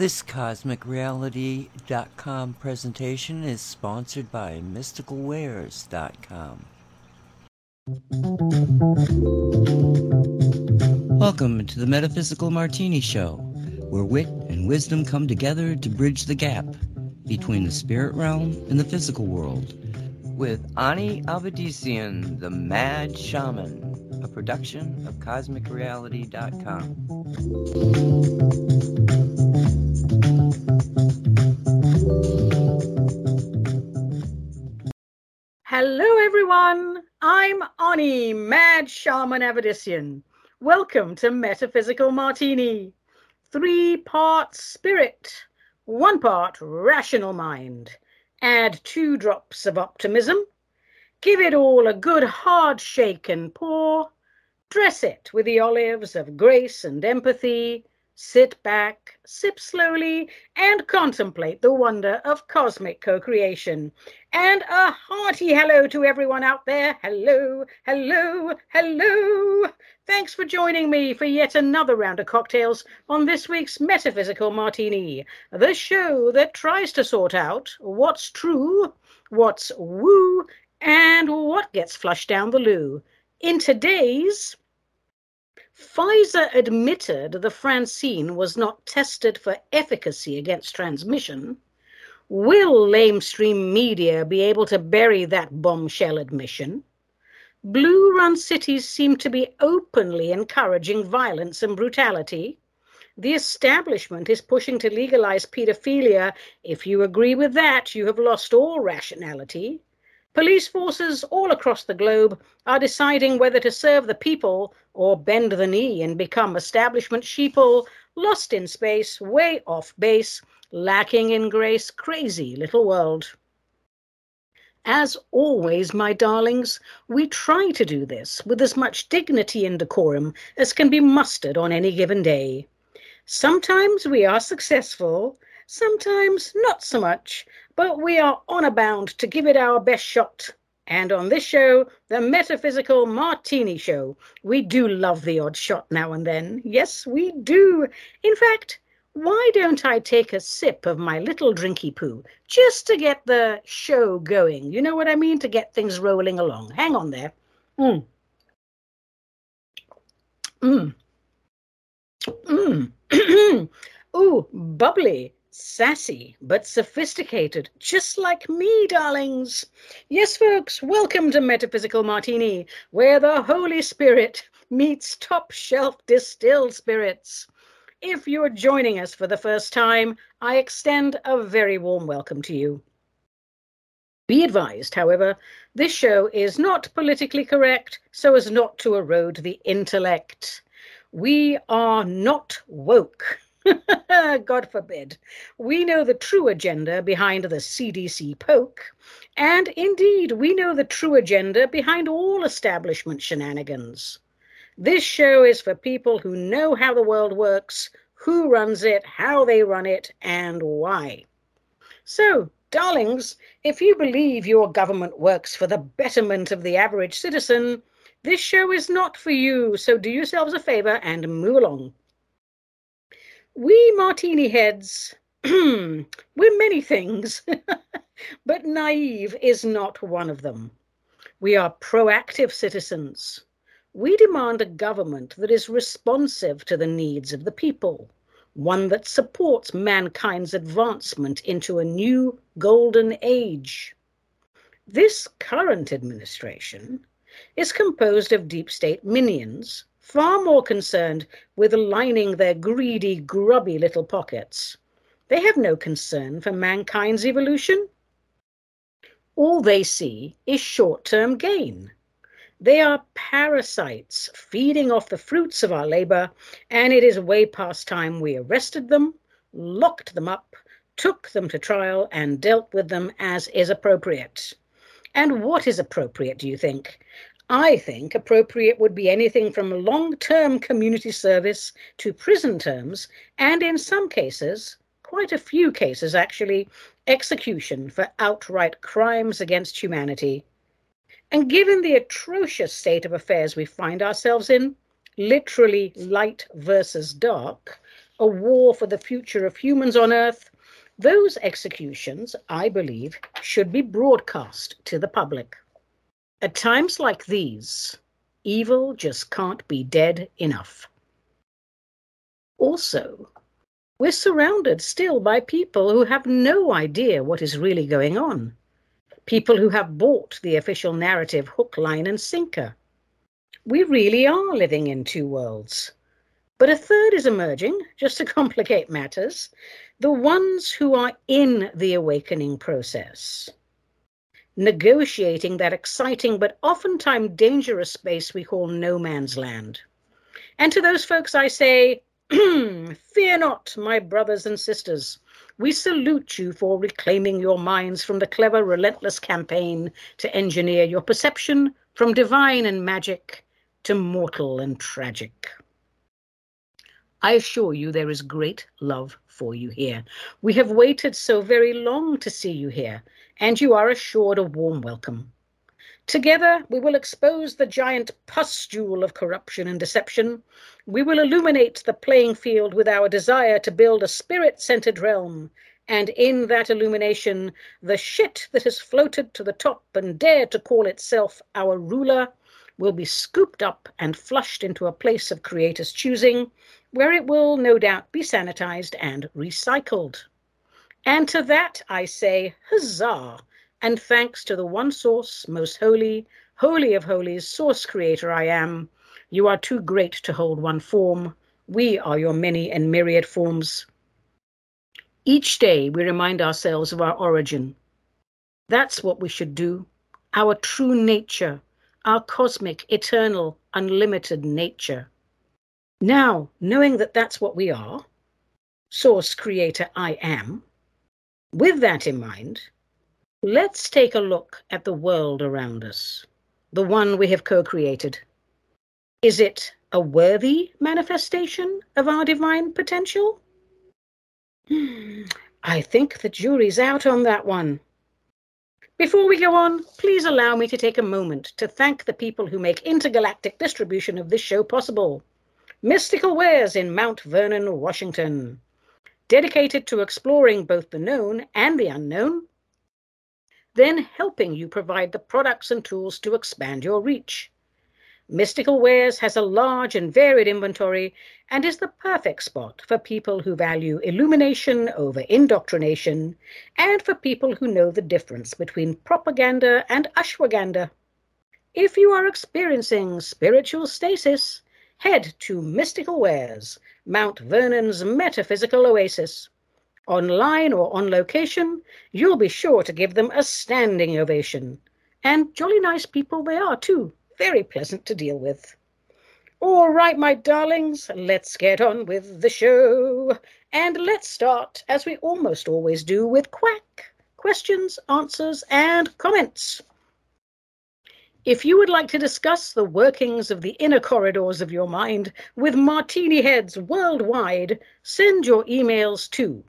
This CosmicReality.com presentation is sponsored by MysticalWares.com. Welcome to the Metaphysical Martini Show, where wit and wisdom come together to bridge the gap between the spirit realm and the physical world. With Ani Avedissian, the Mad Shaman, a production of CosmicReality.com. I'm Ani, Mad Shaman Avedissian. Welcome to Metaphysical Martini. Three parts spirit, one part rational mind. Add two drops of optimism. Give it all a good hard shake and pour. Dress it with the olives of grace and empathy Sit back, sip slowly, and contemplate the wonder of cosmic co creation. And a hearty hello to everyone out there. Hello, hello, hello. Thanks for joining me for yet another round of cocktails on this week's Metaphysical Martini, the show that tries to sort out what's true, what's woo, and what gets flushed down the loo. In today's Pfizer admitted the vaccine was not tested for efficacy against transmission. Will lamestream media be able to bury that bombshell admission? Blue run cities seem to be openly encouraging violence and brutality. The establishment is pushing to legalize pedophilia. If you agree with that, you have lost all rationality. Police forces all across the globe are deciding whether to serve the people or bend the knee and become establishment sheeple, lost in space, way off base, lacking in grace, crazy little world. As always, my darlings, we try to do this with as much dignity and decorum as can be mustered on any given day. Sometimes we are successful, sometimes not so much, but we are honor bound to give it our best shot. And on this show, the Metaphysical Martini Show, we do love the odd shot now and then. Yes, we do. In fact, why don't I take a sip of my little drinky poo just to get the show going? You know what I mean? To get things rolling along. Hang on there. Mm. Mm. Mm. Ooh, bubbly sassy but sophisticated, just like me, darlings. Yes, folks, welcome to Metaphysical Martini, where the Holy Spirit meets top shelf distilled spirits. If you're joining us for the first time, I extend a very warm welcome to you. Be advised, however, this show is not politically correct so as not to erode the intellect. We are not woke. God forbid. We know the true agenda behind the CDC poke. And indeed, we know the true agenda behind all establishment shenanigans. This show is for people who know how the world works, who runs it, how they run it, and why. So, darlings, if you believe your government works for the betterment of the average citizen, this show is not for you. So do yourselves a favor and move along. We martini heads, we're many things, but naive is not one of them. We are proactive citizens. We demand a government that is responsive to the needs of the people, one that supports mankind's advancement into a new golden age. This current administration is composed of deep state minions far more concerned with lining their greedy, grubby little pockets. They have no concern for mankind's evolution. All they see is short term gain. They are parasites feeding off the fruits of our labor, and it is way past time we arrested them, locked them up, took them to trial, and dealt with them as is appropriate. And what is appropriate, do you think? I think appropriate would be anything from long term community service to prison terms, and in some cases, quite a few cases actually, execution for outright crimes against humanity. And given the atrocious state of affairs we find ourselves in, literally light versus dark, a war for the future of humans on Earth, those executions, I believe, should be broadcast to the public. At times like these, evil just can't be dead enough. Also, we're surrounded still by people who have no idea what is really going on. People who have bought the official narrative hook, line, and sinker. We really are living in two worlds. But a third is emerging, just to complicate matters the ones who are in the awakening process, negotiating that exciting but oftentimes dangerous space we call no man's land. And to those folks, I say, Fear not, my brothers and sisters. We salute you for reclaiming your minds from the clever, relentless campaign to engineer your perception from divine and magic to mortal and tragic. I assure you there is great love for you here. We have waited so very long to see you here, and you are assured a warm welcome. Together, we will expose the giant pustule of corruption and deception. We will illuminate the playing field with our desire to build a spirit centered realm. And in that illumination, the shit that has floated to the top and dared to call itself our ruler will be scooped up and flushed into a place of creator's choosing, where it will no doubt be sanitized and recycled. And to that I say, huzzah! And thanks to the one source, most holy, holy of holies, source creator I am, you are too great to hold one form. We are your many and myriad forms. Each day we remind ourselves of our origin. That's what we should do. Our true nature, our cosmic, eternal, unlimited nature. Now, knowing that that's what we are, source creator I am, with that in mind, let's take a look at the world around us, the one we have co created. Is it a worthy manifestation of our divine potential? Hmm, I think the jury's out on that one. Before we go on, please allow me to take a moment to thank the people who make intergalactic distribution of this show possible. Mystical Wares in Mount Vernon, Washington. Dedicated to exploring both the known and the unknown, then helping you provide the products and tools to expand your reach. Mystical Wares has a large and varied inventory and is the perfect spot for people who value illumination over indoctrination and for people who know the difference between propaganda and ashwagandha. If you are experiencing spiritual stasis, head to Mystical Wares, Mount Vernon's metaphysical oasis. Online or on location, you'll be sure to give them a standing ovation. And jolly nice people they are, too very pleasant to deal with. All right, my darlings, let's get on with the show. And let's start, as we almost always do, with Quack questions, answers, and comments. If you would like to discuss the workings of the inner corridors of your mind with martini heads worldwide, send your emails to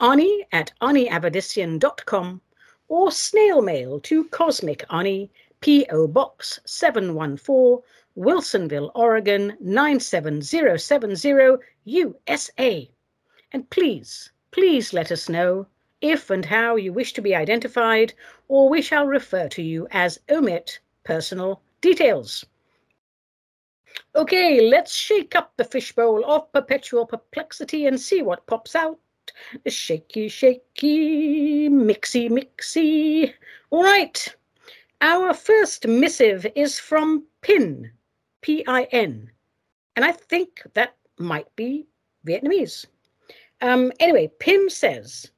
Ani at aniavedissian.com or snail mail to Cosmic Ani, P.O. Box 714, Wilsonville, Oregon 97070, USA. And please, please let us know if and how you wish to be identified, or we shall refer to you as omit personal details. Okay, let's shake up the fishbowl of perpetual perplexity and see what pops out. Shaky, shaky, mixy, mixy. All right. Our first missive is from Pin, P I N, and I think that might be Vietnamese. Um, anyway, Pin says,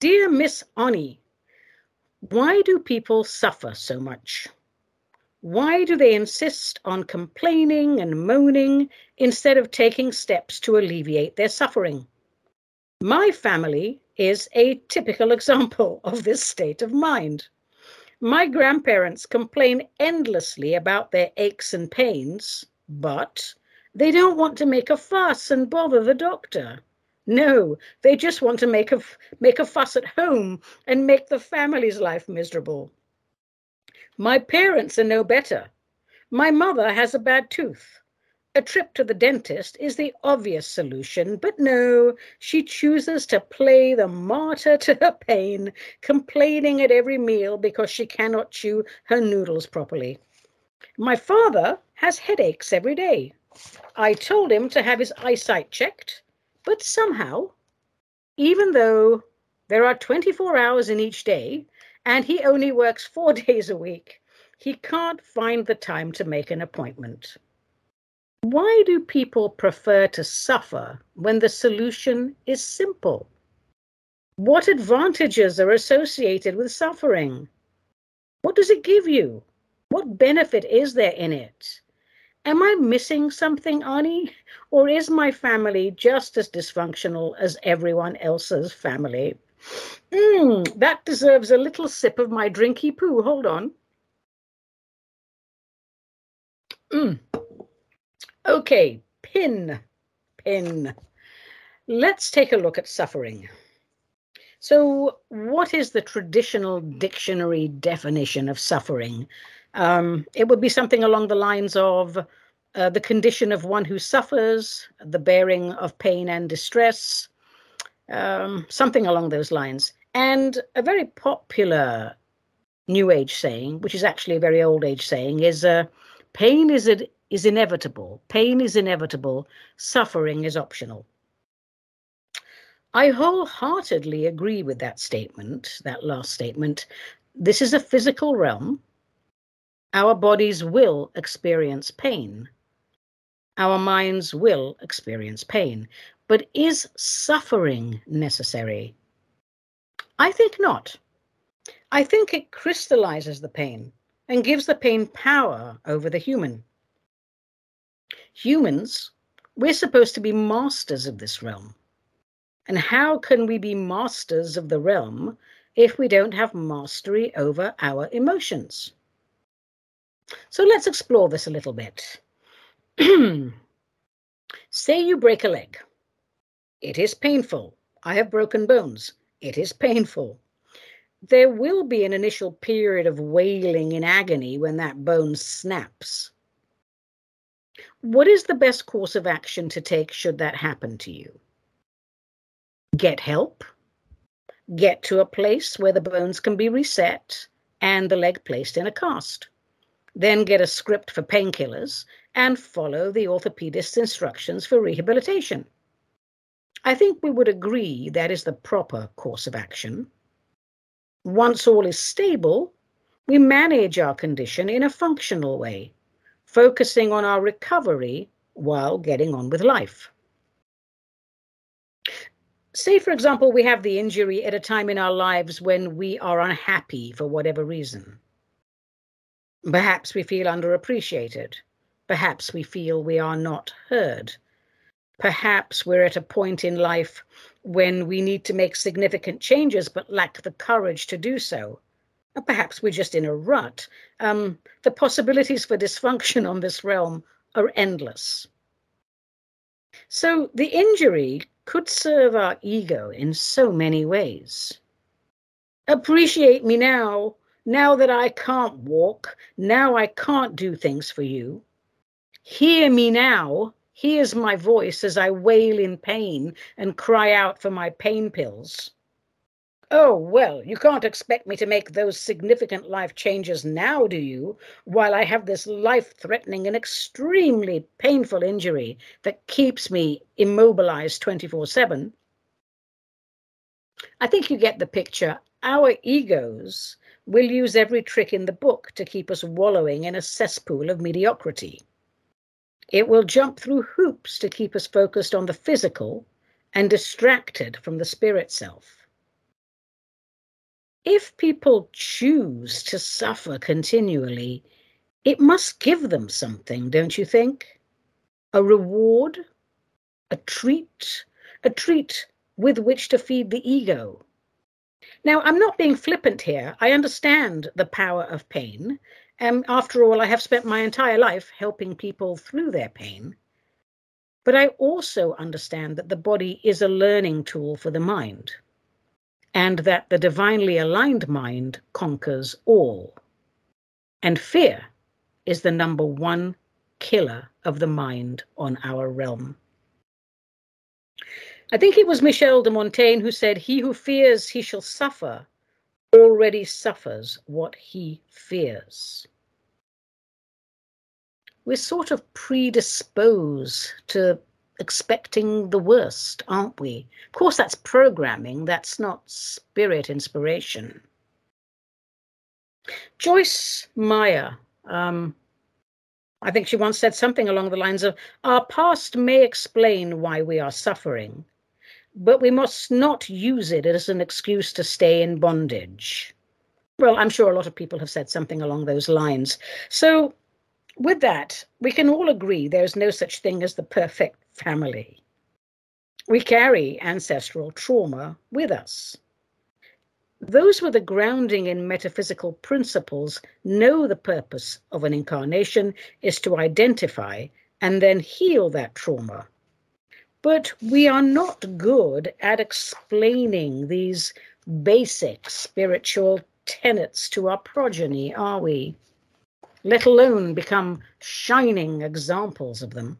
Dear Miss Ani, why do people suffer so much? Why do they insist on complaining and moaning instead of taking steps to alleviate their suffering? My family is a typical example of this state of mind. My grandparents complain endlessly about their aches and pains, but they don't want to make a fuss and bother the doctor. No, they just want to make a, make a fuss at home and make the family's life miserable. My parents are no better. My mother has a bad tooth. A trip to the dentist is the obvious solution, but no, she chooses to play the martyr to her pain, complaining at every meal because she cannot chew her noodles properly. My father has headaches every day. I told him to have his eyesight checked, but somehow, even though there are 24 hours in each day and he only works four days a week, he can't find the time to make an appointment. Why do people prefer to suffer when the solution is simple? What advantages are associated with suffering? What does it give you? What benefit is there in it? Am I missing something, Ani? Or is my family just as dysfunctional as everyone else's family? Mm, that deserves a little sip of my drinky poo. Hold on. Mm. Okay, pin, pin. Let's take a look at suffering. So, what is the traditional dictionary definition of suffering? Um, it would be something along the lines of uh, the condition of one who suffers, the bearing of pain and distress, um, something along those lines. And a very popular New Age saying, which is actually a very old age saying, is uh, pain is is inevitable. Pain is inevitable. Suffering is optional. I wholeheartedly agree with that statement, that last statement. This is a physical realm. Our bodies will experience pain. Our minds will experience pain. But is suffering necessary? I think not. I think it crystallizes the pain and gives the pain power over the human humans, we're supposed to be masters of this realm. And how can we be masters of the realm if we don't have mastery over our emotions? So let's explore this a little bit. Say you break a leg. It is painful. I have broken bones. It is painful. There will be an initial period of wailing in agony when that bone snaps. What is the best course of action to take should that happen to you? Get help, get to a place where the bones can be reset and the leg placed in a cast. Then get a script for painkillers and follow the orthopedist's instructions for rehabilitation. I think we would agree that is the proper course of action. Once all is stable, we manage our condition in a functional way focusing on our recovery while getting on with life. Say, for example, we have the injury at a time in our lives when we are unhappy for whatever reason. Perhaps we feel underappreciated. Perhaps we feel we are not heard. Perhaps we're at a point in life when we need to make significant changes but lack the courage to do so perhaps we're just in a rut. Um, the possibilities for dysfunction on this realm are endless. So the injury could serve our ego in so many ways. Appreciate me now, now that I can't walk, now I can't do things for you. Hear me now, here's my voice as I wail in pain and cry out for my pain pills. Oh, well, you can't expect me to make those significant life changes now, do you? While I have this life threatening and extremely painful injury that keeps me immobilized 24 7. I think you get the picture. Our egos will use every trick in the book to keep us wallowing in a cesspool of mediocrity. It will jump through hoops to keep us focused on the physical and distracted from the spirit self if people choose to suffer continually, it must give them something, don't you think? A reward, a treat, a treat with which to feed the ego. Now, I'm not being flippant here. I understand the power of pain. And after all, I have spent my entire life helping people through their pain. But I also understand that the body is a learning tool for the mind and that the divinely aligned mind conquers all. And fear is the number one killer of the mind on our realm. I think it was Michel de Montaigne who said, He who fears he shall suffer already suffers what he fears. We're sort of predisposed to expecting the worst, aren't we? Of course, that's programming, that's not spirit inspiration. Joyce Meyer, um, I think she once said something along the lines of Our past may explain why we are suffering, but we must not use it as an excuse to stay in bondage. Well, I'm sure a lot of people have said something along those lines. So, with that, we can all agree there's no such thing as the perfect family. We carry ancestral trauma with us. Those with a grounding in metaphysical principles know the purpose of an incarnation is to identify and then heal that trauma. But we are not good at explaining these basic spiritual tenets to our progeny, are we? Let alone become shining examples of them.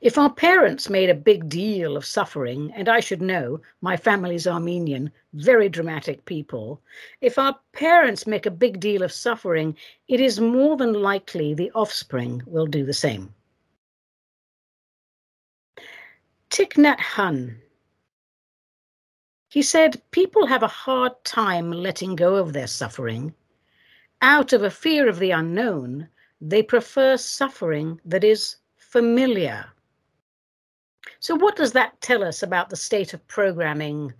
If our parents made a big deal of suffering, and I should know, my family's Armenian, very dramatic people, if our parents make a big deal of suffering, it is more than likely the offspring will do the same. Thich Nhat. He said, People have a hard time letting go of their suffering. Out of a fear of the unknown, they prefer suffering that is familiar. So, what does that tell us about the state of programming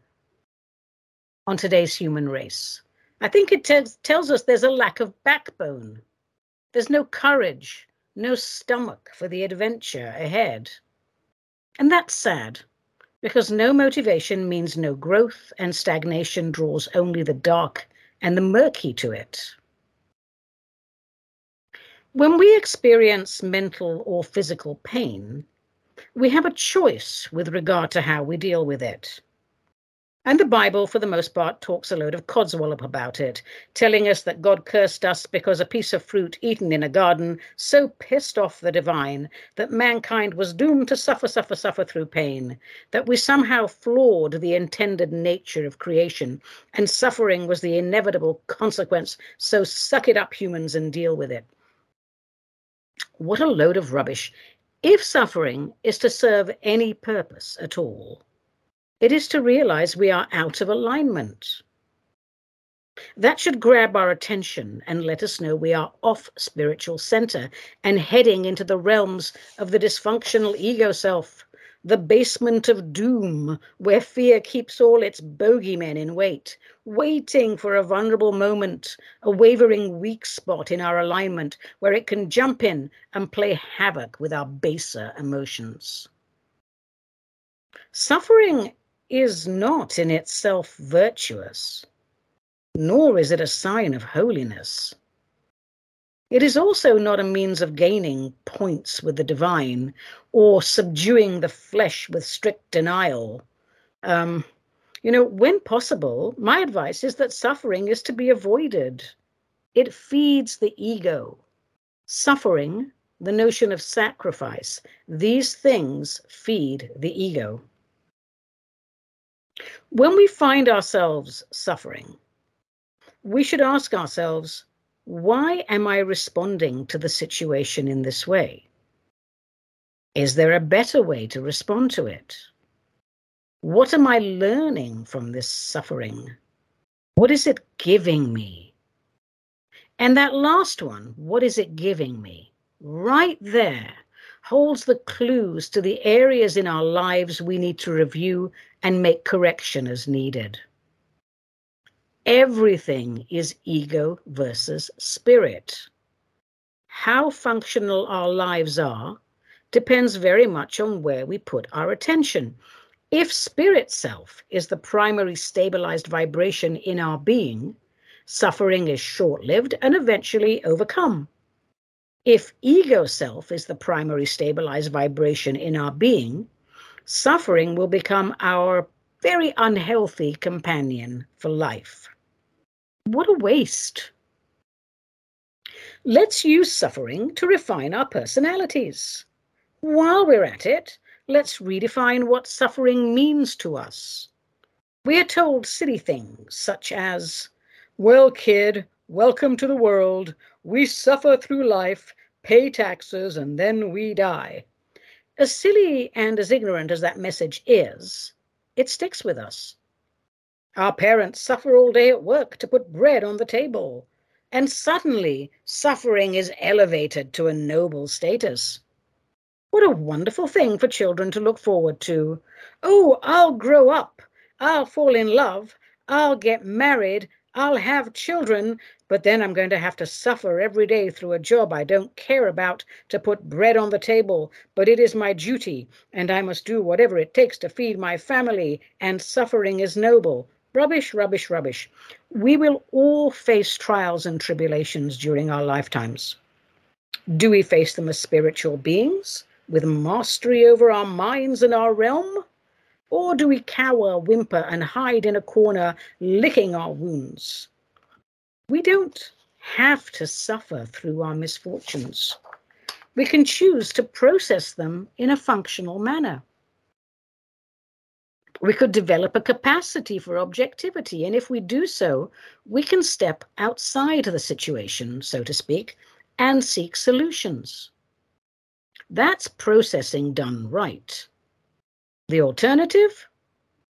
on today's human race? I think it t- tells us there's a lack of backbone. There's no courage, no stomach for the adventure ahead. And that's sad because no motivation means no growth, and stagnation draws only the dark and the murky to it. When we experience mental or physical pain, we have a choice with regard to how we deal with it. And the Bible, for the most part, talks a load of codswallop about it, telling us that God cursed us because a piece of fruit eaten in a garden so pissed off the divine that mankind was doomed to suffer, suffer, suffer through pain, that we somehow flawed the intended nature of creation, and suffering was the inevitable consequence. So suck it up, humans, and deal with it. What a load of rubbish. If suffering is to serve any purpose at all, it is to realize we are out of alignment. That should grab our attention and let us know we are off spiritual center and heading into the realms of the dysfunctional ego self the basement of doom, where fear keeps all its bogeymen in wait, waiting for a vulnerable moment, a wavering weak spot in our alignment where it can jump in and play havoc with our baser emotions. Suffering is not in itself virtuous, nor is it a sign of holiness. It is also not a means of gaining points with the divine or subduing the flesh with strict denial. Um, you know, when possible, my advice is that suffering is to be avoided. It feeds the ego. Suffering, the notion of sacrifice, these things feed the ego. When we find ourselves suffering, we should ask ourselves, why am I responding to the situation in this way? Is there a better way to respond to it? What am I learning from this suffering? What is it giving me? And that last one, what is it giving me? Right there holds the clues to the areas in our lives we need to review and make correction as needed. Everything is ego versus spirit. How functional our lives are depends very much on where we put our attention. If spirit self is the primary stabilized vibration in our being, suffering is short lived and eventually overcome. If ego self is the primary stabilized vibration in our being, suffering will become our very unhealthy companion for life. What a waste. Let's use suffering to refine our personalities. While we're at it, let's redefine what suffering means to us. We are told silly things such as, Well, kid, welcome to the world. We suffer through life, pay taxes, and then we die. As silly and as ignorant as that message is, it sticks with us. Our parents suffer all day at work to put bread on the table, and suddenly suffering is elevated to a noble status. What a wonderful thing for children to look forward to. Oh, I'll grow up. I'll fall in love. I'll get married. I'll have children, but then I'm going to have to suffer every day through a job I don't care about to put bread on the table, but it is my duty, and I must do whatever it takes to feed my family, and suffering is noble. Rubbish, rubbish, rubbish. We will all face trials and tribulations during our lifetimes. Do we face them as spiritual beings with mastery over our minds and our realm? Or do we cower, whimper, and hide in a corner, licking our wounds? We don't have to suffer through our misfortunes. We can choose to process them in a functional manner. We could develop a capacity for objectivity, and if we do so, we can step outside the situation, so to speak, and seek solutions. That's processing done right. The alternative?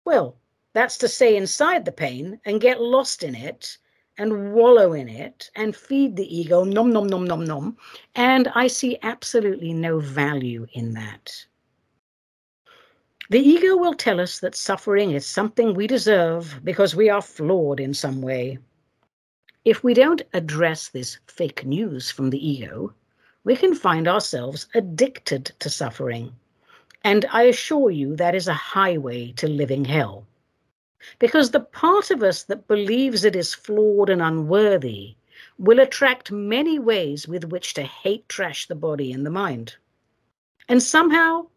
Well, that's to stay inside the pain and get lost in it and wallow in it and feed the ego, nom, nom, nom, nom, nom. And I see absolutely no value in that. The ego will tell us that suffering is something we deserve because we are flawed in some way. If we don't address this fake news from the ego, we can find ourselves addicted to suffering. And I assure you that is a highway to living hell. Because the part of us that believes it is flawed and unworthy will attract many ways with which to hate trash the body and the mind. And somehow,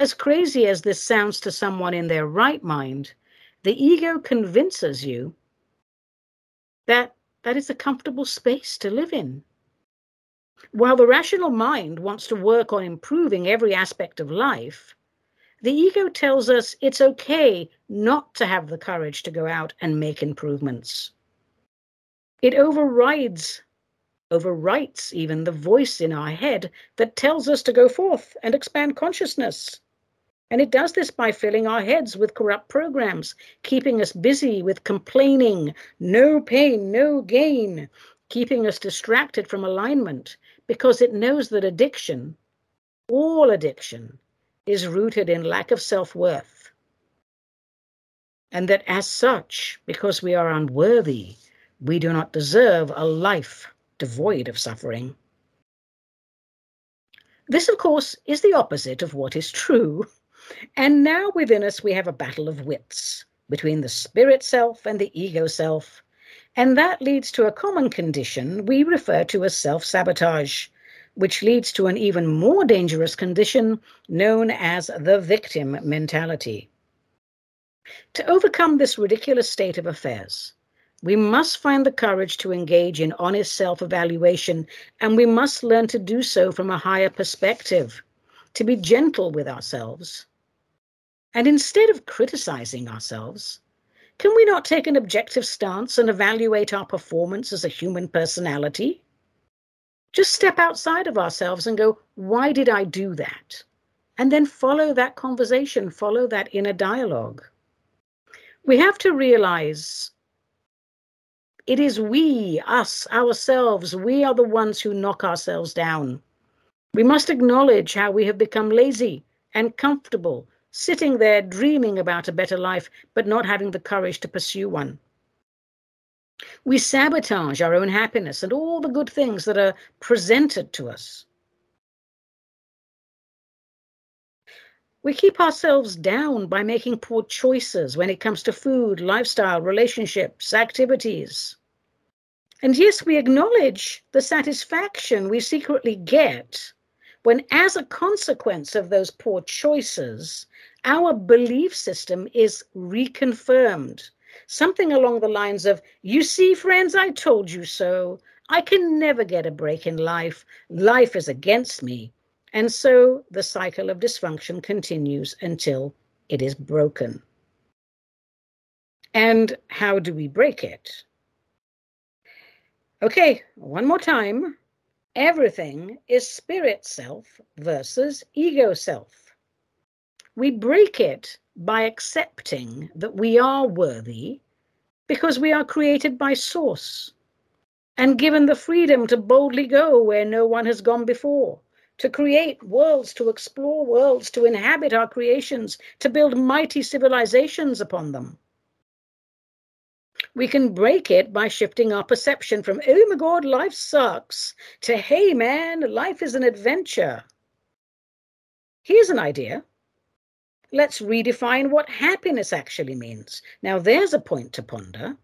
as crazy as this sounds to someone in their right mind, the ego convinces you that that is a comfortable space to live in. While the rational mind wants to work on improving every aspect of life, the ego tells us it's okay not to have the courage to go out and make improvements. It overrides, overwrites even the voice in our head that tells us to go forth and expand consciousness. And it does this by filling our heads with corrupt programs, keeping us busy with complaining, no pain, no gain, keeping us distracted from alignment because it knows that addiction, all addiction, is rooted in lack of self worth. And that as such, because we are unworthy, we do not deserve a life devoid of suffering. This, of course, is the opposite of what is true. And now within us we have a battle of wits between the spirit self and the ego self. And that leads to a common condition we refer to as self sabotage, which leads to an even more dangerous condition known as the victim mentality. To overcome this ridiculous state of affairs, we must find the courage to engage in honest self evaluation, and we must learn to do so from a higher perspective, to be gentle with ourselves. And instead of criticizing ourselves, can we not take an objective stance and evaluate our performance as a human personality? Just step outside of ourselves and go, why did I do that? And then follow that conversation, follow that inner dialogue. We have to realize it is we, us, ourselves, we are the ones who knock ourselves down. We must acknowledge how we have become lazy and comfortable, sitting there dreaming about a better life, but not having the courage to pursue one. We sabotage our own happiness and all the good things that are presented to us. We keep ourselves down by making poor choices when it comes to food, lifestyle, relationships, activities. And yes, we acknowledge the satisfaction we secretly get when, as a consequence of those poor choices, our belief system is reconfirmed Something along the lines of, You see, friends, I told you so. I can never get a break in life. Life is against me. And so the cycle of dysfunction continues until it is broken. And how do we break it? Okay, one more time. Everything is spirit self versus ego self. We break it by accepting that we are worthy because we are created by Source and given the freedom to boldly go where no one has gone before, to create worlds, to explore worlds, to inhabit our creations, to build mighty civilizations upon them. We can break it by shifting our perception from, oh my God, life sucks, to, hey man, life is an adventure. Here's an idea. Let's redefine what happiness actually means. Now, there's a point to ponder.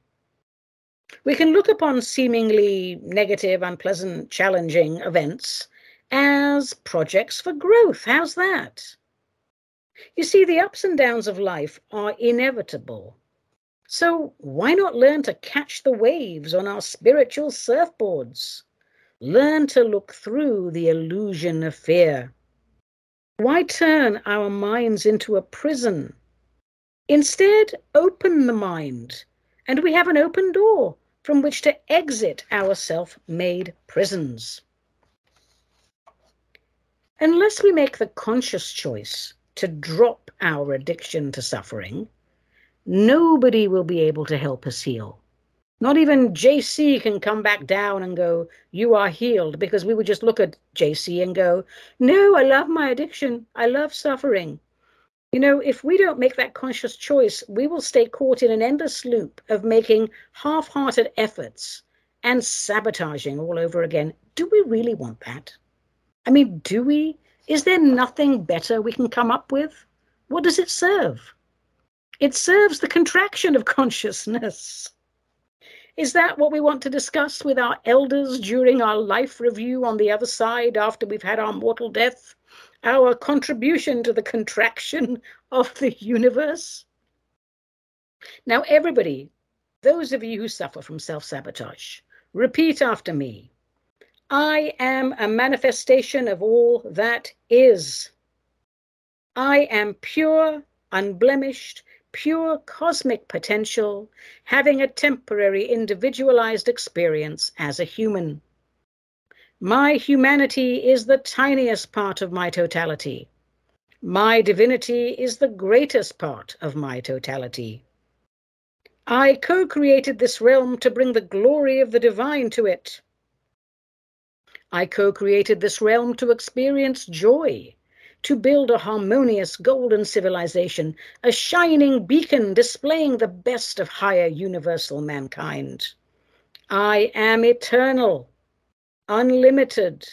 We can look upon seemingly negative, unpleasant, challenging events as projects for growth. How's that? You see, the ups and downs of life are inevitable. So why not learn to catch the waves on our spiritual surfboards? Learn to look through the illusion of fear. Why turn our minds into a prison? Instead, open the mind, and we have an open door from which to exit our self made prisons. Unless we make the conscious choice to drop our addiction to suffering, nobody will be able to help us heal. Not even JC can come back down and go, You are healed, because we would just look at JC and go, No, I love my addiction. I love suffering. You know, if we don't make that conscious choice, we will stay caught in an endless loop of making half hearted efforts and sabotaging all over again. Do we really want that? I mean, do we? Is there nothing better we can come up with? What does it serve? It serves the contraction of consciousness. Is that what we want to discuss with our elders during our life review on the other side after we've had our mortal death? our contribution to the contraction of the universe? Now, everybody, those of you who suffer from self sabotage, repeat after me I am a manifestation of all that is. I am pure, unblemished, pure cosmic potential, having a temporary individualized experience as a human. My humanity is the tiniest part of my totality. My divinity is the greatest part of my totality. I co created this realm to bring the glory of the divine to it. I co created this realm to experience joy, to build a harmonious golden civilization, a shining beacon displaying the best of higher universal mankind. I am eternal unlimited,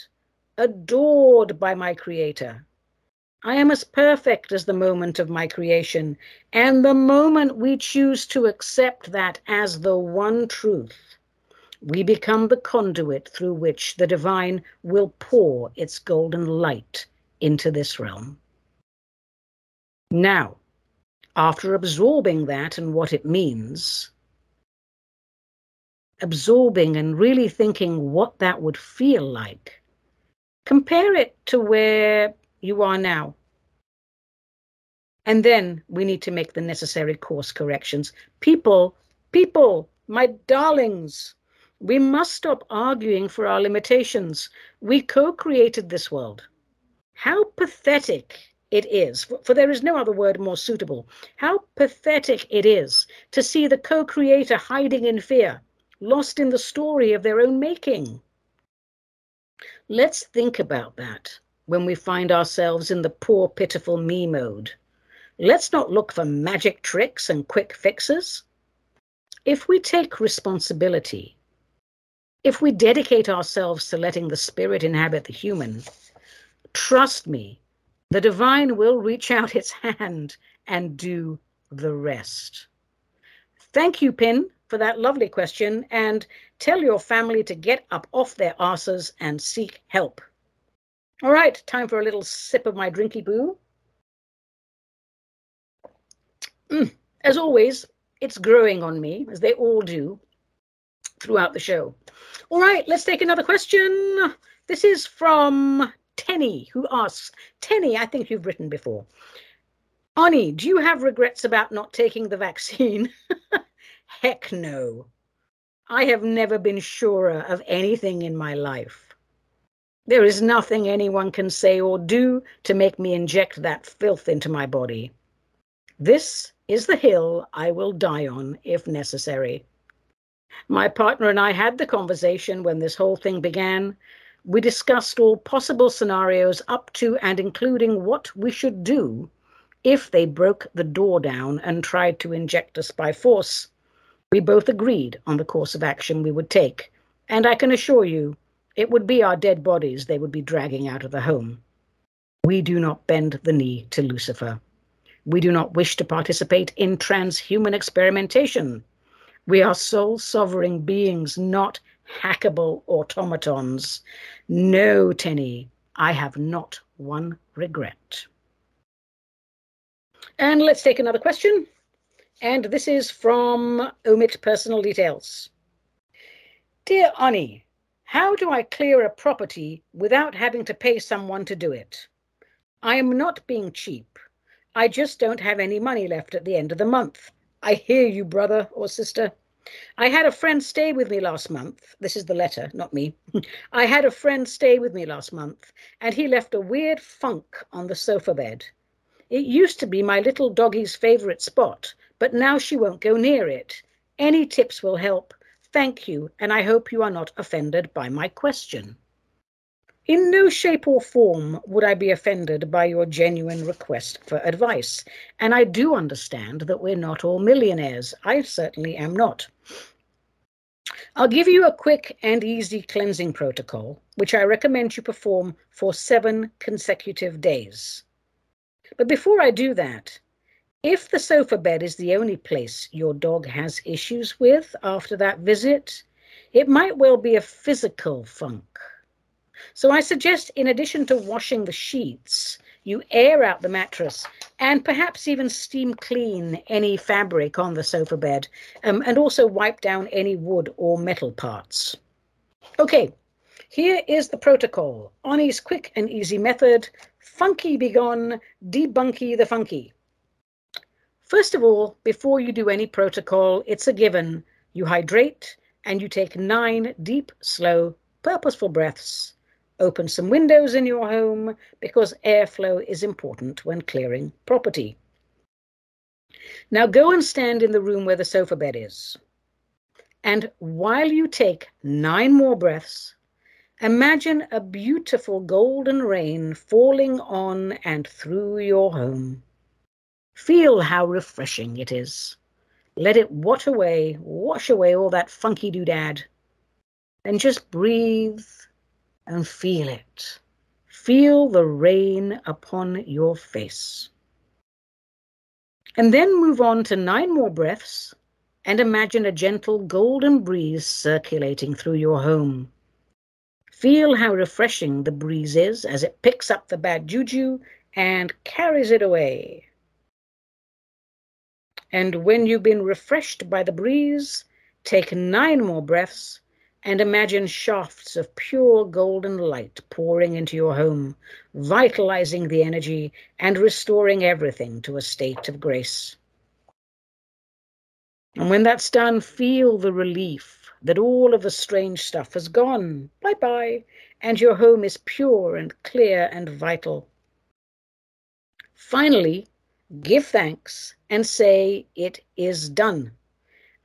adored by my Creator. I am as perfect as the moment of my creation, and the moment we choose to accept that as the one truth, we become the conduit through which the divine will pour its golden light into this realm. Now, after absorbing that and what it means, absorbing and really thinking what that would feel like, compare it to where you are now. And then we need to make the necessary course corrections. People, people, my darlings, we must stop arguing for our limitations. We co created this world. How pathetic it is, for there is no other word more suitable. How pathetic it is to see the co creator hiding in fear lost in the story of their own making. Let's think about that when we find ourselves in the poor, pitiful me mode. Let's not look for magic tricks and quick fixes. If we take responsibility, if we dedicate ourselves to letting the spirit inhabit the human, trust me, the divine will reach out its hand and do the rest. Thank you, Pin, for that lovely question and tell your family to get up off their asses and seek help. All right, time for a little sip of my drinky boo. Mm, as always, it's growing on me, as they all do, throughout the show. All right, let's take another question. This is from Tenny, who asks Tenny, I think you've written before. Ani, do you have regrets about not taking the vaccine? Heck no. I have never been surer of anything in my life. There is nothing anyone can say or do to make me inject that filth into my body. This is the hill I will die on if necessary. My partner and I had the conversation when this whole thing began. We discussed all possible scenarios up to and including what we should do if they broke the door down and tried to inject us by force. We both agreed on the course of action we would take, and I can assure you it would be our dead bodies they would be dragging out of the home. We do not bend the knee to Lucifer. We do not wish to participate in transhuman experimentation. We are soul sovereign beings, not hackable automatons. No, Tenny, I have not one regret. And let's take another question. And this is from Omit Personal Details. Dear Ani, how do I clear a property without having to pay someone to do it? I am not being cheap. I just don't have any money left at the end of the month. I hear you, brother or sister. I had a friend stay with me last month. This is the letter, not me. I had a friend stay with me last month, and he left a weird funk on the sofa bed. It used to be my little doggie's favourite spot, but now she won't go near it. Any tips will help. Thank you, and I hope you are not offended by my question. In no shape or form would I be offended by your genuine request for advice, and I do understand that we're not all millionaires. I certainly am not. I'll give you a quick and easy cleansing protocol, which I recommend you perform for seven consecutive days. But before I do that, if the sofa bed is the only place your dog has issues with after that visit, it might well be a physical funk. So I suggest, in addition to washing the sheets, you air out the mattress and perhaps even steam clean any fabric on the sofa bed um, and also wipe down any wood or metal parts. Okay, here is the protocol. Ani's quick and easy method Funky begone, debunky the funky. First of all, before you do any protocol, it's a given. You hydrate and you take nine deep, slow, purposeful breaths. Open some windows in your home because airflow is important when clearing property. Now go and stand in the room where the sofa bed is. And while you take nine more breaths, Imagine a beautiful golden rain falling on and through your home. Feel how refreshing it is. Let it wash away, wash away all that funky doodad. And just breathe and feel it. Feel the rain upon your face. And then move on to nine more breaths and imagine a gentle golden breeze circulating through your home. Feel how refreshing the breeze is as it picks up the bad juju and carries it away. And when you've been refreshed by the breeze, take nine more breaths and imagine shafts of pure golden light pouring into your home, vitalizing the energy and restoring everything to a state of grace. And when that's done, feel the relief that all of the strange stuff has gone. Bye bye. And your home is pure and clear and vital. Finally, give thanks and say it is done.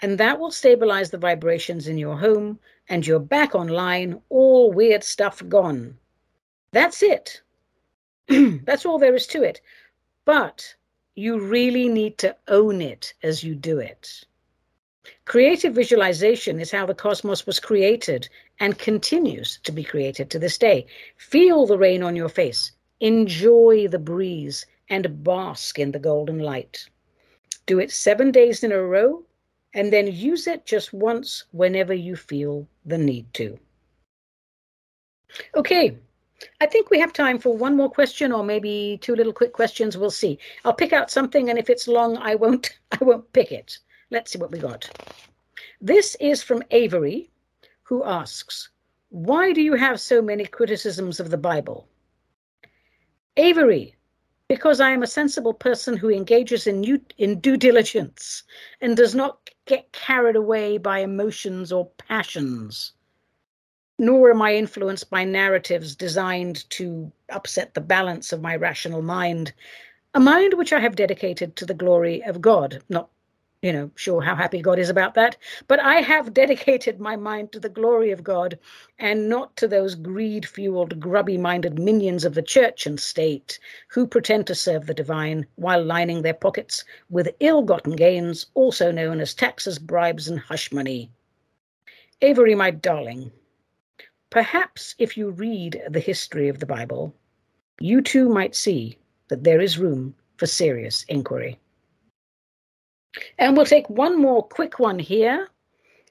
And that will stabilize the vibrations in your home and you're back online, all weird stuff gone. That's it. That's all there is to it. But you really need to own it as you do it. Creative visualization is how the cosmos was created and continues to be created to this day. Feel the rain on your face, enjoy the breeze, and bask in the golden light. Do it seven days in a row, and then use it just once whenever you feel the need to. Okay, I think we have time for one more question or maybe two little quick questions. We'll see. I'll pick out something, and if it's long, I won't I won't pick it. Let's see what we got. This is from Avery, who asks, Why do you have so many criticisms of the Bible? Avery, because I am a sensible person who engages in, new, in due diligence and does not get carried away by emotions or passions. Nor am I influenced by narratives designed to upset the balance of my rational mind, a mind which I have dedicated to the glory of God, not you know, sure how happy God is about that. But I have dedicated my mind to the glory of God and not to those greed fueled, grubby minded minions of the church and state who pretend to serve the divine while lining their pockets with ill gotten gains, also known as taxes, bribes, and hush money. Avery, my darling, perhaps if you read the history of the Bible, you too might see that there is room for serious inquiry. And we'll take one more quick one here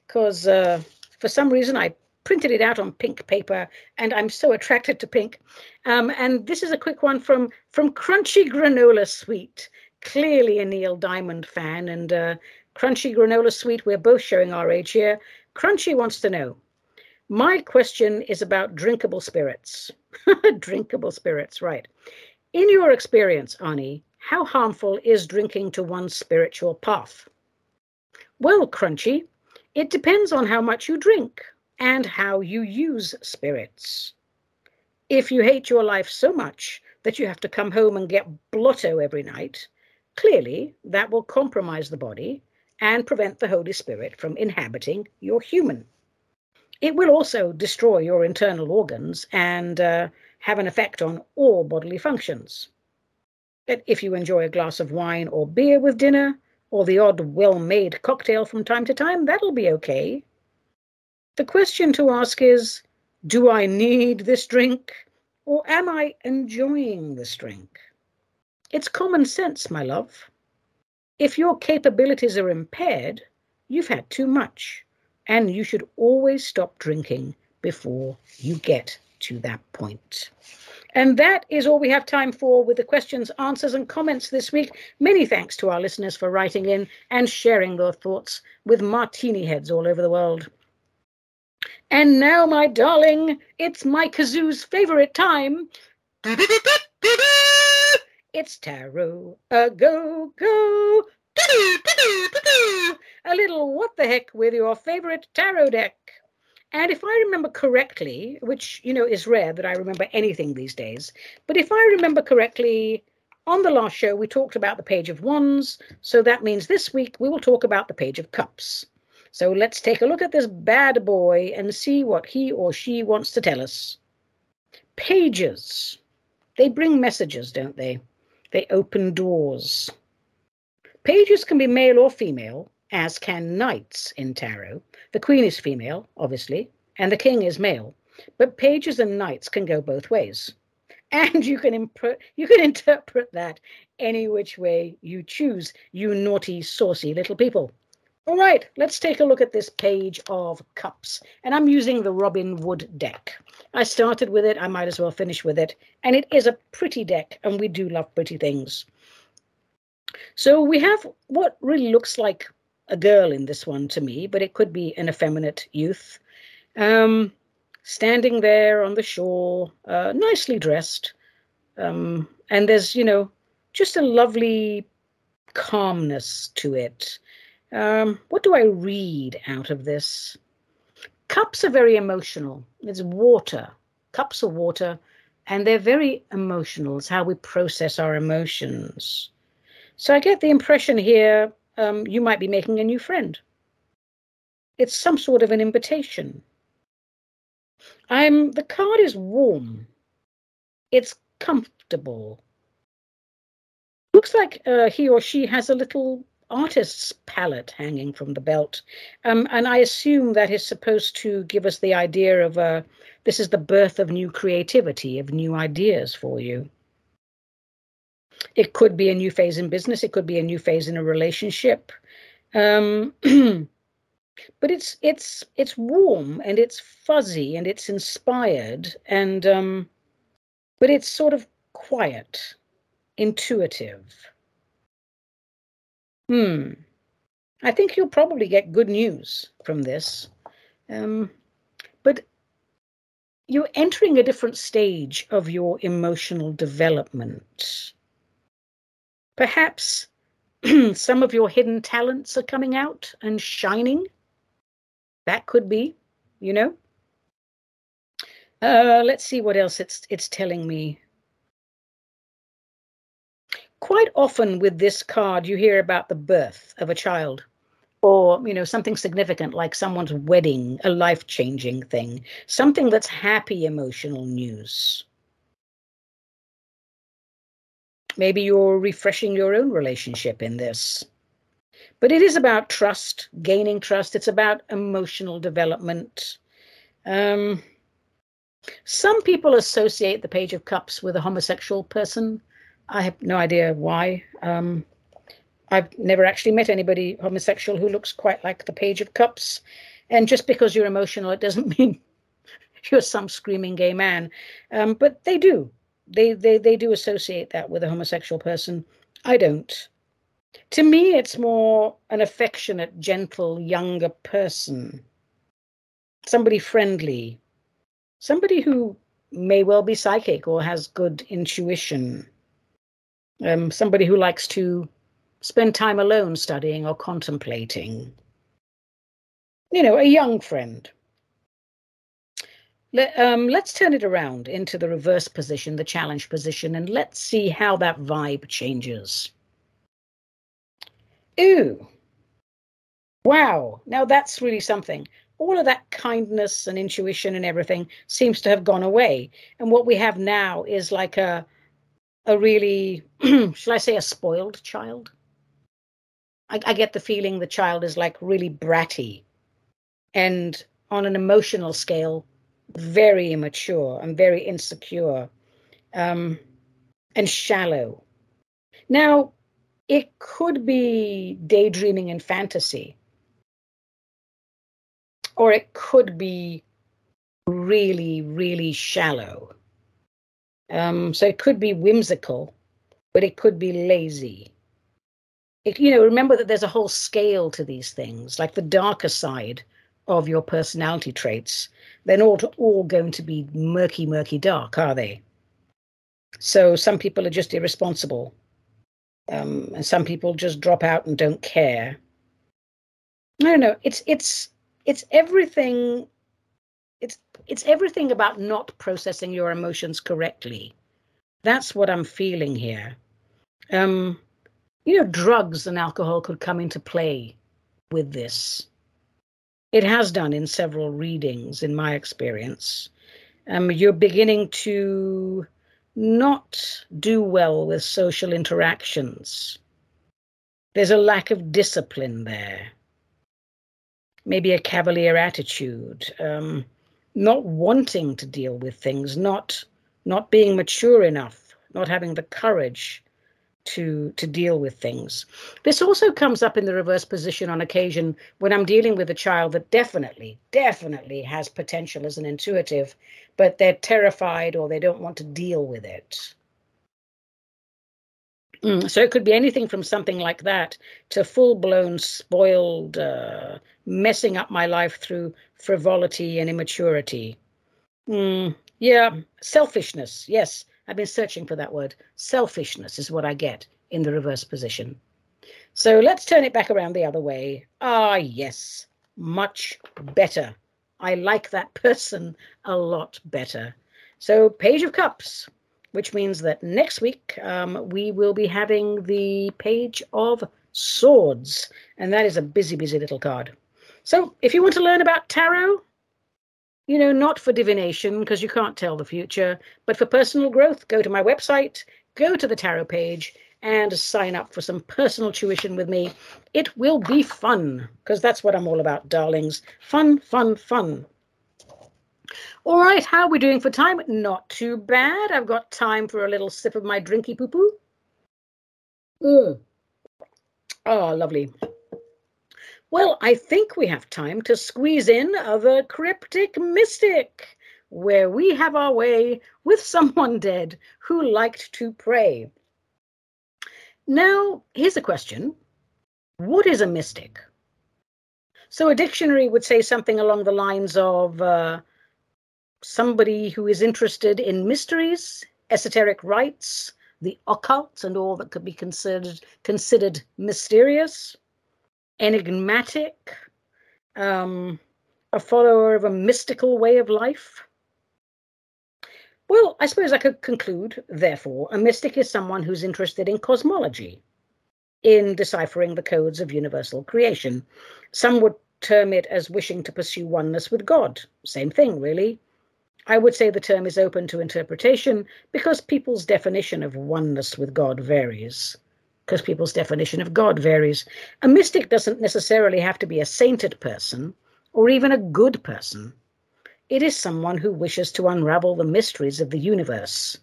because uh, for some reason I printed it out on pink paper and I'm so attracted to pink. Um, and this is a quick one from, from Crunchy Granola Suite, clearly a Neil Diamond fan. And uh, Crunchy Granola Suite, we're both showing our age here. Crunchy wants to know My question is about drinkable spirits. drinkable spirits, right. In your experience, Ani, how harmful is drinking to one's spiritual path? Well, Crunchy, it depends on how much you drink and how you use spirits. If you hate your life so much that you have to come home and get blotto every night, clearly that will compromise the body and prevent the Holy Spirit from inhabiting your human. It will also destroy your internal organs and uh, have an effect on all bodily functions that if you enjoy a glass of wine or beer with dinner, or the odd well made cocktail from time to time, that'll be okay. The question to ask is Do I need this drink, or am I enjoying this drink? It's common sense, my love. If your capabilities are impaired, you've had too much, and you should always stop drinking before you get to that point. And that is all we have time for with the questions, answers, and comments this week. Many thanks to our listeners for writing in and sharing their thoughts with martini heads all over the world. And now, my darling, it's my kazoo's favorite time. It's tarot a go go. A little what the heck with your favorite tarot deck. And if I remember correctly, which, you know, is rare that I remember anything these days, but if I remember correctly, on the last show, we talked about the Page of Wands. So that means this week we will talk about the Page of Cups. So let's take a look at this bad boy and see what he or she wants to tell us. Pages. They bring messages, don't they? They open doors. Pages can be male or female, as can knights in tarot. The queen is female, obviously, and the king is male, but pages and knights can go both ways. And you can imp- you can interpret that any which way you choose, you naughty, saucy little people. All right, let's take a look at this page of cups. And I'm using the Robin Wood deck. I started with it, I might as well finish with it. And it is a pretty deck, and we do love pretty things. So we have what really looks like a girl in this one to me, but it could be an effeminate youth. Um, standing there on the shore, uh, nicely dressed. Um, and there's, you know, just a lovely calmness to it. Um, what do I read out of this? Cups are very emotional. It's water. Cups are water, and they're very emotional. It's how we process our emotions. So I get the impression here um, you might be making a new friend. It's some sort of an invitation. I'm the card is warm. It's comfortable. Looks like uh, he or she has a little artist's palette hanging from the belt, um, and I assume that is supposed to give us the idea of uh, this is the birth of new creativity, of new ideas for you. It could be a new phase in business. It could be a new phase in a relationship. Um, but it's it's it's warm and it's fuzzy and it's inspired and um, but it's sort of quiet, intuitive. Hmm. I think you'll probably get good news from this. Um, but you're entering a different stage of your emotional development. Perhaps some of your hidden talents are coming out and shining. That could be, you know. Uh, let's see what else it's it's telling me. Quite often with this card, you hear about the birth of a child or you know something significant like someone's wedding a life-changing thing something that's happy emotional news maybe you're refreshing your own relationship in this but it is about trust gaining trust it's about emotional development um, some people associate the page of cups with a homosexual person i have no idea why um, I've never actually met anybody homosexual who looks quite like the Page of Cups. And just because you're emotional, it doesn't mean you're some screaming gay man. Um, but they do. They, they they do associate that with a homosexual person. I don't. To me, it's more an affectionate, gentle, younger person. Somebody friendly. Somebody who may well be psychic or has good intuition. Um, somebody who likes to spend time alone studying or contemplating. You know, a young friend. Let, um, let's turn it around into the reverse position, the challenge position, and let's see how that vibe changes. Ooh. Wow. Now that's really something. All of that kindness and intuition and everything seems to have gone away. And what we have now is like a a really, shall I say, a spoiled child? I, I get the feeling the child is like really bratty and on an emotional scale, very immature and very insecure um, and shallow. Now, it could be daydreaming and fantasy, or it could be really, really shallow. Um, so it could be whimsical, but it could be lazy it, you know, remember that there's a whole scale to these things, like the darker side of your personality traits. They're not all going to be murky, murky dark, are they? So some people are just irresponsible. Um, and some people just drop out and don't care. No, no, it's it's it's everything. It's it's everything about not processing your emotions correctly. That's what I'm feeling here. Um, you know, drugs and alcohol could come into play with this. It has done in several readings, in my experience. Um, you're beginning to not do well with social interactions. There's a lack of discipline there. Maybe a cavalier attitude, um, not wanting to deal with things, not not being mature enough, not having the courage to to deal with things. This also comes up in the reverse position on occasion when I'm dealing with a child that definitely, definitely has potential as an intuitive, but they're terrified or they don't want to deal with it. Mm, so it could be anything from something like that to full blown spoiled, uh, messing up my life through frivolity and immaturity. Mm, yeah, selfishness. Yes, I've been searching for that word. Selfishness is what I get in the reverse position. So let's turn it back around the other way. Ah, yes, much better. I like that person a lot better. So, Page of Cups, which means that next week um, we will be having the Page of Swords, and that is a busy, busy little card. So, if you want to learn about tarot, you know, not for divination because you can't tell the future, but for personal growth, go to my website, go to the tarot page, and sign up for some personal tuition with me. It will be fun because that's what I'm all about, darlings. Fun, fun, fun. All right, how are we doing for time? Not too bad. I've got time for a little sip of my drinky poo poo. Mm. Oh, lovely. Well, I think we have time to squeeze in of a cryptic mystic, where we have our way with someone dead who liked to pray. Now, here's a question What is a mystic? So, a dictionary would say something along the lines of uh, somebody who is interested in mysteries, esoteric rites, the occult, and all that could be considered considered mysterious, enigmatic, um, a follower of a mystical way of life. Well, I suppose I could conclude, therefore, a mystic is someone who's interested in cosmology, in deciphering the codes of universal creation. Some would term it as wishing to pursue oneness with God. Same thing, really. I would say the term is open to interpretation because people's definition of oneness with God varies. Because people's definition of God varies. A mystic doesn't necessarily have to be a sainted person or even a good person. It is someone who wishes to unravel the mysteries of the universe.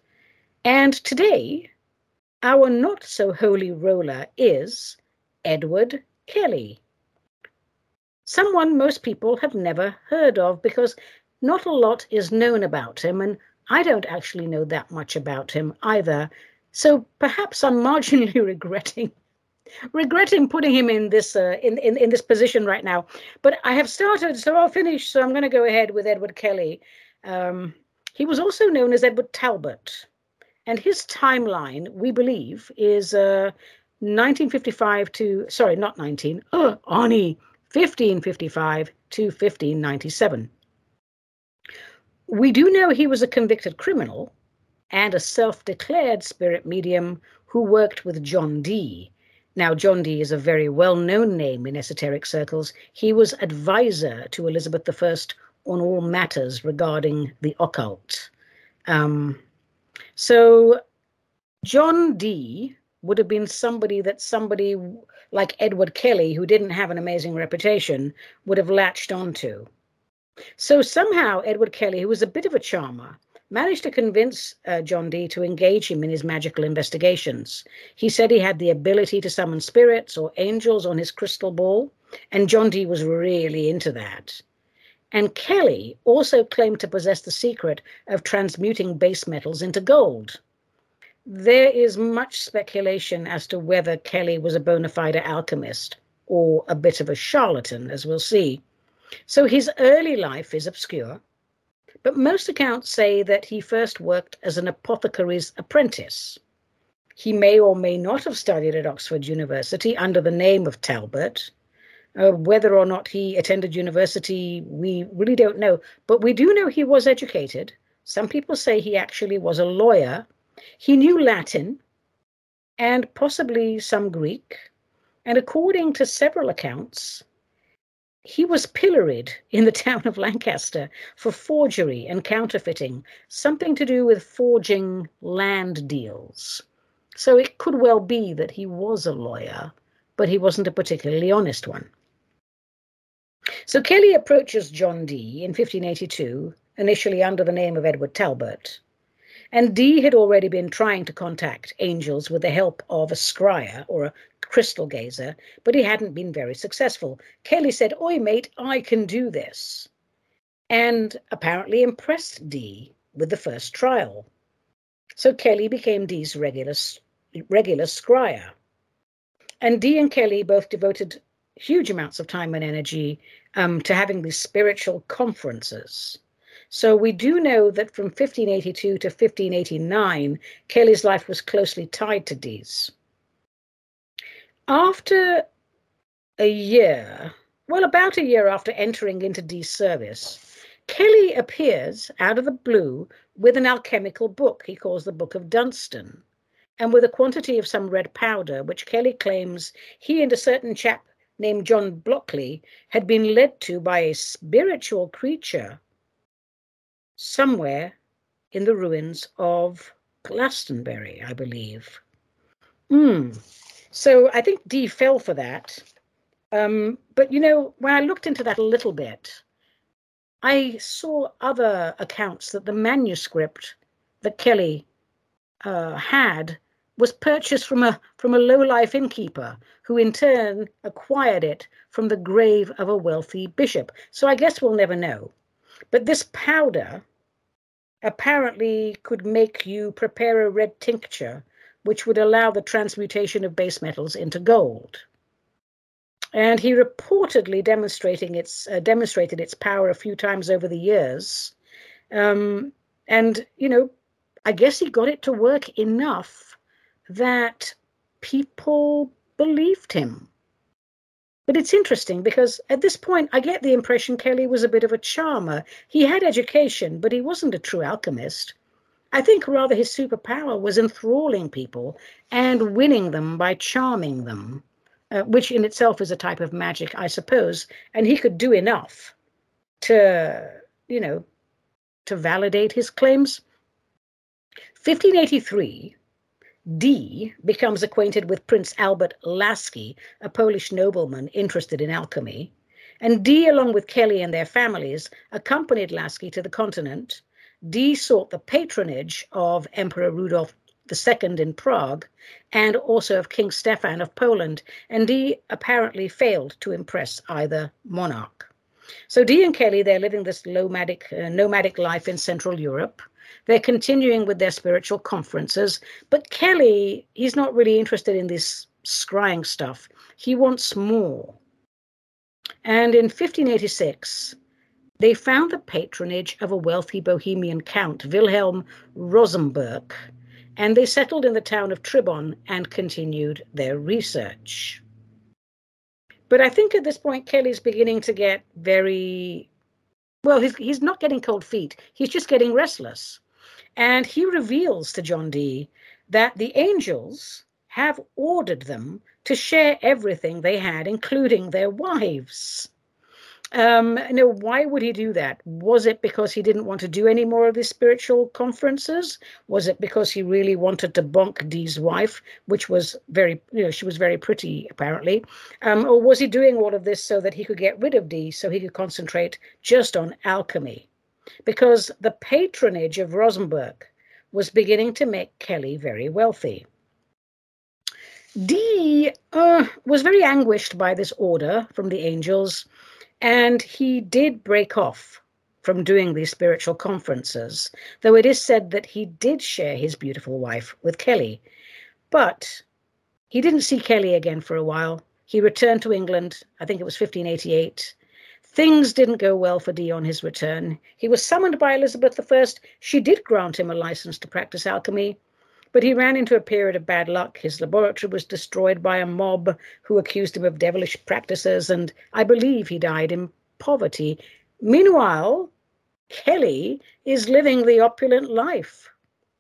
And today, our not so holy roller is Edward Kelly. Someone most people have never heard of because not a lot is known about him, and I don't actually know that much about him either. So perhaps I'm marginally regretting regretting putting him in this uh, in, in in this position right now. But I have started, so I'll finish. So I'm going to go ahead with Edward Kelly. Um, he was also known as Edward Talbot, and his timeline, we believe, is uh, 1955 to sorry, not 19. Oh, Ani, 1555 to 1597. We do know he was a convicted criminal and a self declared spirit medium who worked with John Dee. Now, John Dee is a very well known name in esoteric circles. He was advisor to Elizabeth I on all matters regarding the occult. Um, so, John Dee would have been somebody that somebody like Edward Kelly, who didn't have an amazing reputation, would have latched onto. So somehow Edward Kelly, who was a bit of a charmer, managed to convince uh, John Dee to engage him in his magical investigations. He said he had the ability to summon spirits or angels on his crystal ball, and John Dee was really into that. And Kelly also claimed to possess the secret of transmuting base metals into gold. There is much speculation as to whether Kelly was a bona fide alchemist or a bit of a charlatan, as we'll see. So his early life is obscure, but most accounts say that he first worked as an apothecary's apprentice. He may or may not have studied at Oxford University under the name of Talbot. Uh, whether or not he attended university, we really don't know, but we do know he was educated. Some people say he actually was a lawyer. He knew Latin and possibly some Greek. And according to several accounts, he was pilloried in the town of Lancaster for forgery and counterfeiting, something to do with forging land deals. So it could well be that he was a lawyer, but he wasn't a particularly honest one. So Kelly approaches John Dee in 1582, initially under the name of Edward Talbot. And Dee had already been trying to contact angels with the help of a scryer or a crystal gazer, but he hadn't been very successful. Kelly said, Oi, mate, I can do this. And apparently impressed Dee with the first trial. So Kelly became Dee's regular, regular scryer. And Dee and Kelly both devoted huge amounts of time and energy um, to having these spiritual conferences. So we do know that from 1582 to 1589, Kelly's life was closely tied to Dee's. After a year, well, about a year after entering into Dee's service, Kelly appears out of the blue with an alchemical book he calls the Book of Dunstan, and with a quantity of some red powder, which Kelly claims he and a certain chap named John Blockley had been led to by a spiritual creature somewhere in the ruins of Glastonbury, I believe. Mm. So I think Dee fell for that. Um, but you know, when I looked into that a little bit, I saw other accounts that the manuscript that Kelly uh, had was purchased from a from a low life innkeeper who in turn acquired it from the grave of a wealthy bishop. So I guess we'll never know. But this powder apparently could make you prepare a red tincture, which would allow the transmutation of base metals into gold. And he reportedly demonstrating its uh, demonstrated its power a few times over the years. Um, and, you know, I guess he got it to work enough that people believed him. But it's interesting because at this point, I get the impression Kelly was a bit of a charmer. He had education, but he wasn't a true alchemist. I think rather his superpower was enthralling people and winning them by charming them, uh, which in itself is a type of magic, I suppose. And he could do enough to, you know, to validate his claims. 1583, Dee becomes acquainted with Prince Albert Lasky, a Polish nobleman interested in alchemy. And Dee, along with Kelly and their families, accompanied Lasky to the continent. Dee sought the patronage of Emperor Rudolf II in Prague and also of King Stefan of Poland, and Dee apparently failed to impress either monarch. So Dee and Kelly, they're living this nomadic, uh, nomadic life in Central Europe. They're continuing with their spiritual conferences, but Kelly, he's not really interested in this scrying stuff. He wants more. And in 1586, they found the patronage of a wealthy Bohemian count, Wilhelm Rosenberg, and they settled in the town of Tribon and continued their research. But I think at this point, Kelly's beginning to get very well, he's, he's not getting cold feet, he's just getting restless. And he reveals to John Dee that the angels have ordered them to share everything they had, including their wives. Um, now, why would he do that? Was it because he didn't want to do any more of these spiritual conferences? Was it because he really wanted to bonk Dee's wife, which was very, you know, she was very pretty apparently? Um, or was he doing all of this so that he could get rid of Dee, so he could concentrate just on alchemy? Because the patronage of Rosenberg was beginning to make Kelly very wealthy. Dee uh, was very anguished by this order from the angels and he did break off from doing these spiritual conferences, though it is said that he did share his beautiful wife with Kelly. But he didn't see Kelly again for a while. He returned to England, I think it was 1588. Things didn't go well for Dee on his return. He was summoned by Elizabeth I. She did grant him a license to practice alchemy, but he ran into a period of bad luck. His laboratory was destroyed by a mob who accused him of devilish practices, and I believe he died in poverty. Meanwhile, Kelly is living the opulent life.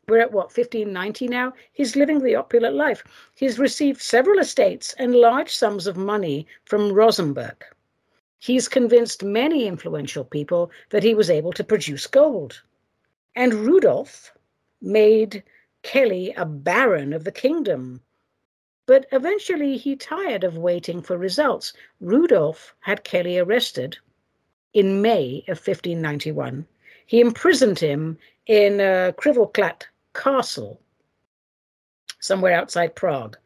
We're at what, 1590 now? He's living the opulent life. He's received several estates and large sums of money from Rosenberg. He's convinced many influential people that he was able to produce gold. And Rudolf made Kelly a baron of the kingdom. But eventually he tired of waiting for results. Rudolf had Kelly arrested in May of 1591. He imprisoned him in uh, Křivoklát Castle, somewhere outside Prague.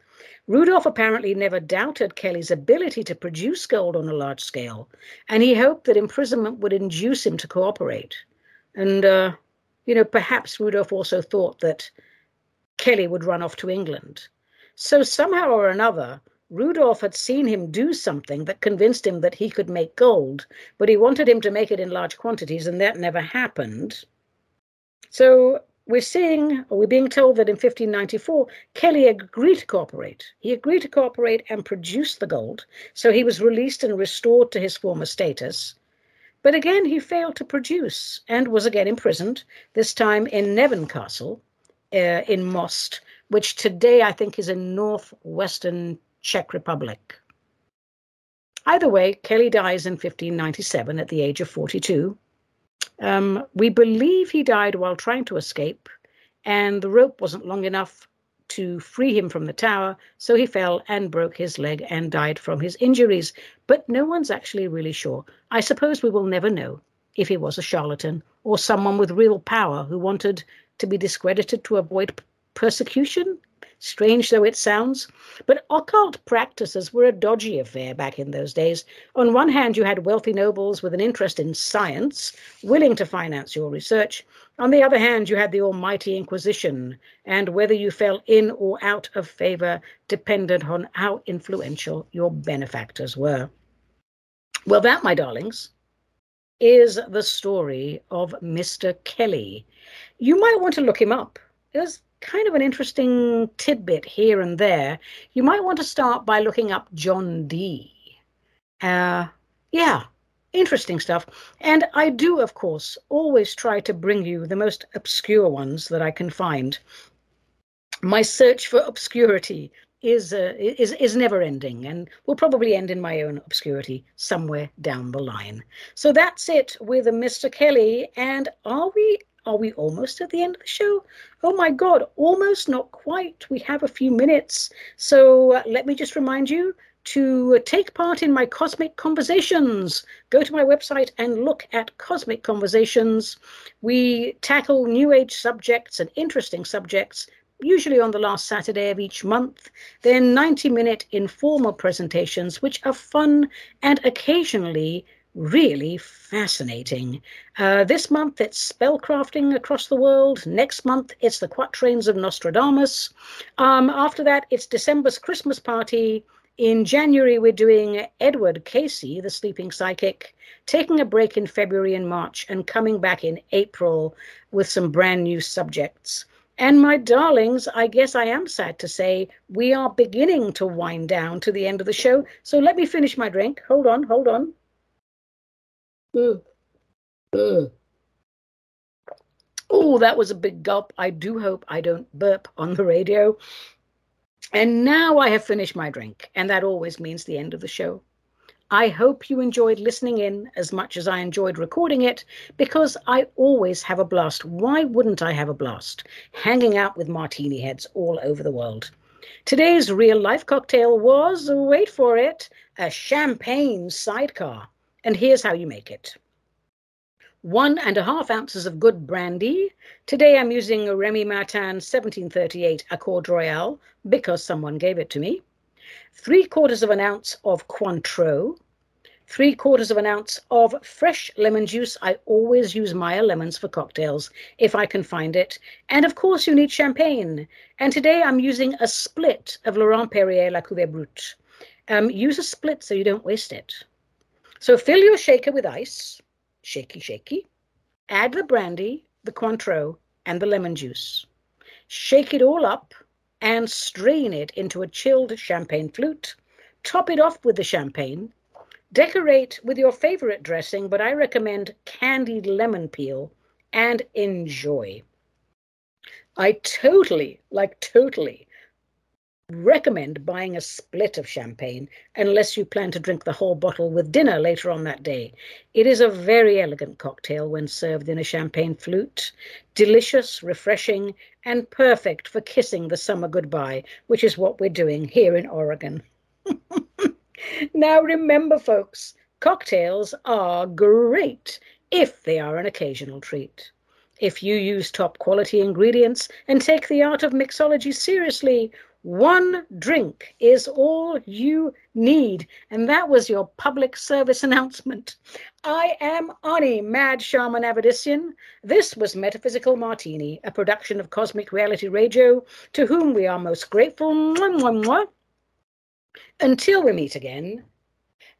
Rudolf apparently never doubted Kelly's ability to produce gold on a large scale, and he hoped that imprisonment would induce him to cooperate. And, uh, you know, perhaps Rudolf also thought that Kelly would run off to England. So somehow or another, Rudolf had seen him do something that convinced him that he could make gold, but he wanted him to make it in large quantities, and that never happened. So we're seeing, or we're being told that in 1594, Kelly agreed to cooperate. He agreed to cooperate and produce the gold, so he was released and restored to his former status. But again, he failed to produce and was again imprisoned, this time in Neven Castle, uh, in Most, which today I think is in northwestern Czech Republic. Either way, Kelly dies in 1597 at the age of 42. Um, we believe he died while trying to escape, and the rope wasn't long enough to free him from the tower, so he fell and broke his leg and died from his injuries. But no one's actually really sure. I suppose we will never know if he was a charlatan or someone with real power who wanted to be discredited to avoid persecution. Strange though it sounds, but occult practices were a dodgy affair back in those days. On one hand, you had wealthy nobles with an interest in science, willing to finance your research. On the other hand, you had the Almighty Inquisition, and whether you fell in or out of favor depended on how influential your benefactors were. Well, that, my darlings, is the story of Mr. Kelly. You might want to look him up. There's kind of an interesting tidbit here and there. You might want to start by looking up John Dee. Uh, yeah, interesting stuff. And I do, of course, always try to bring you the most obscure ones that I can find. My search for obscurity is uh, is is never ending and will probably end in my own obscurity somewhere down the line. So that's it with Mr. Kelly. And are we are we almost at the end of the show? Oh my God, almost, not quite. We have a few minutes. So uh, let me just remind you to take part in my Cosmic Conversations. Go to my website and look at Cosmic Conversations. We tackle New Age subjects and interesting subjects, usually on the last Saturday of each month. They're 90 minute informal presentations, which are fun and occasionally really fascinating. Uh, this month it's spellcrafting across the world. Next month it's the quatrains of Nostradamus. Um, after that it's December's Christmas party. In January, we're doing Edgar Cayce, the sleeping psychic, taking a break in February and March, and coming back in April with some brand new subjects. And my darlings, I guess I am sad to say we are beginning to wind down to the end of the show. So let me finish my drink. Hold on, hold on. Mm. Mm. Oh, that was a big gulp. I do hope I don't burp on the radio. And now I have finished my drink, and that always means the end of the show. I hope you enjoyed listening in as much as I enjoyed recording it because I always have a blast. Why wouldn't I have a blast? Hanging out with martini heads all over the world. Today's real life cocktail was, wait for it, a champagne sidecar. And here's how you make it one and a half ounces of good brandy. Today I'm using a Remy Martin 1738 Accord Royal because someone gave it to me. Three quarters of an ounce of Cointreau. Three quarters of an ounce of fresh lemon juice. I always use Meyer lemons for cocktails if I can find it. And of course, you need champagne. And today I'm using a split of Laurent Perrier La Cuvée Brut. Um, use a split so you don't waste it. So fill your shaker with ice shaky, shaky. Add the brandy, the Cointreau, and the lemon juice. Shake it all up and strain it into a chilled champagne flute. Top it off with the champagne. Decorate with your favorite dressing, but I recommend candied lemon peel and enjoy. I totally, like totally, recommend buying a split of champagne unless you plan to drink the whole bottle with dinner later on that day. It is a very elegant cocktail when served in a champagne flute, delicious, refreshing, and perfect for kissing the summer goodbye, which is what we're doing here in Oregon. now, remember, folks, cocktails are great if they are an occasional treat. If you use top quality ingredients and take the art of mixology seriously, one drink is all you need. And that was your public service announcement. I am Ani, Mad Shaman Avedissian. This was Metaphysical Martini, a production of Cosmic Reality Radio, to whom we are most grateful. Mwah, mwah, mwah. Until we meet again,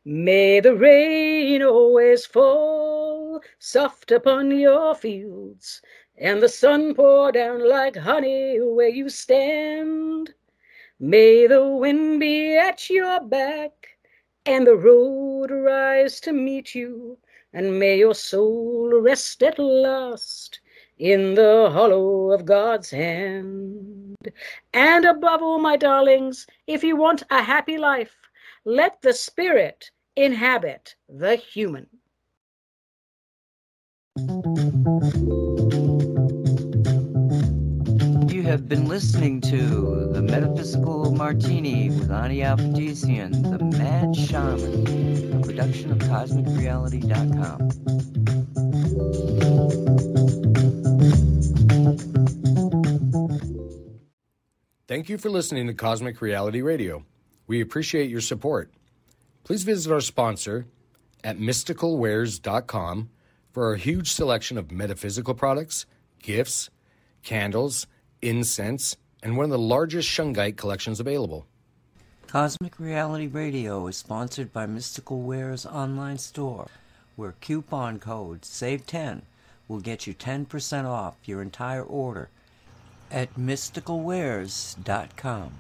may the rain always fall soft upon your fields, and the sun pour down like honey where you stand. May the wind be at your back and the road rise to meet you, and may your soul rest at last in the hollow of God's hand. And above all, my darlings, if you want a happy life, let the spirit inhabit the human. Have been listening to The Metaphysical Martini with Ani Avedissian, the Mad Shaman, a production of CosmicReality.com. Thank you for listening to Cosmic Reality Radio. We appreciate your support. Please visit our sponsor at mysticalwares.com for our huge selection of metaphysical products, gifts, candles, incense, and one of the largest shungite collections available. Cosmic Reality Radio is sponsored by Mystical Ware's online store, where coupon code SAVE10 will get you 10% off your entire order at mysticalwares.com.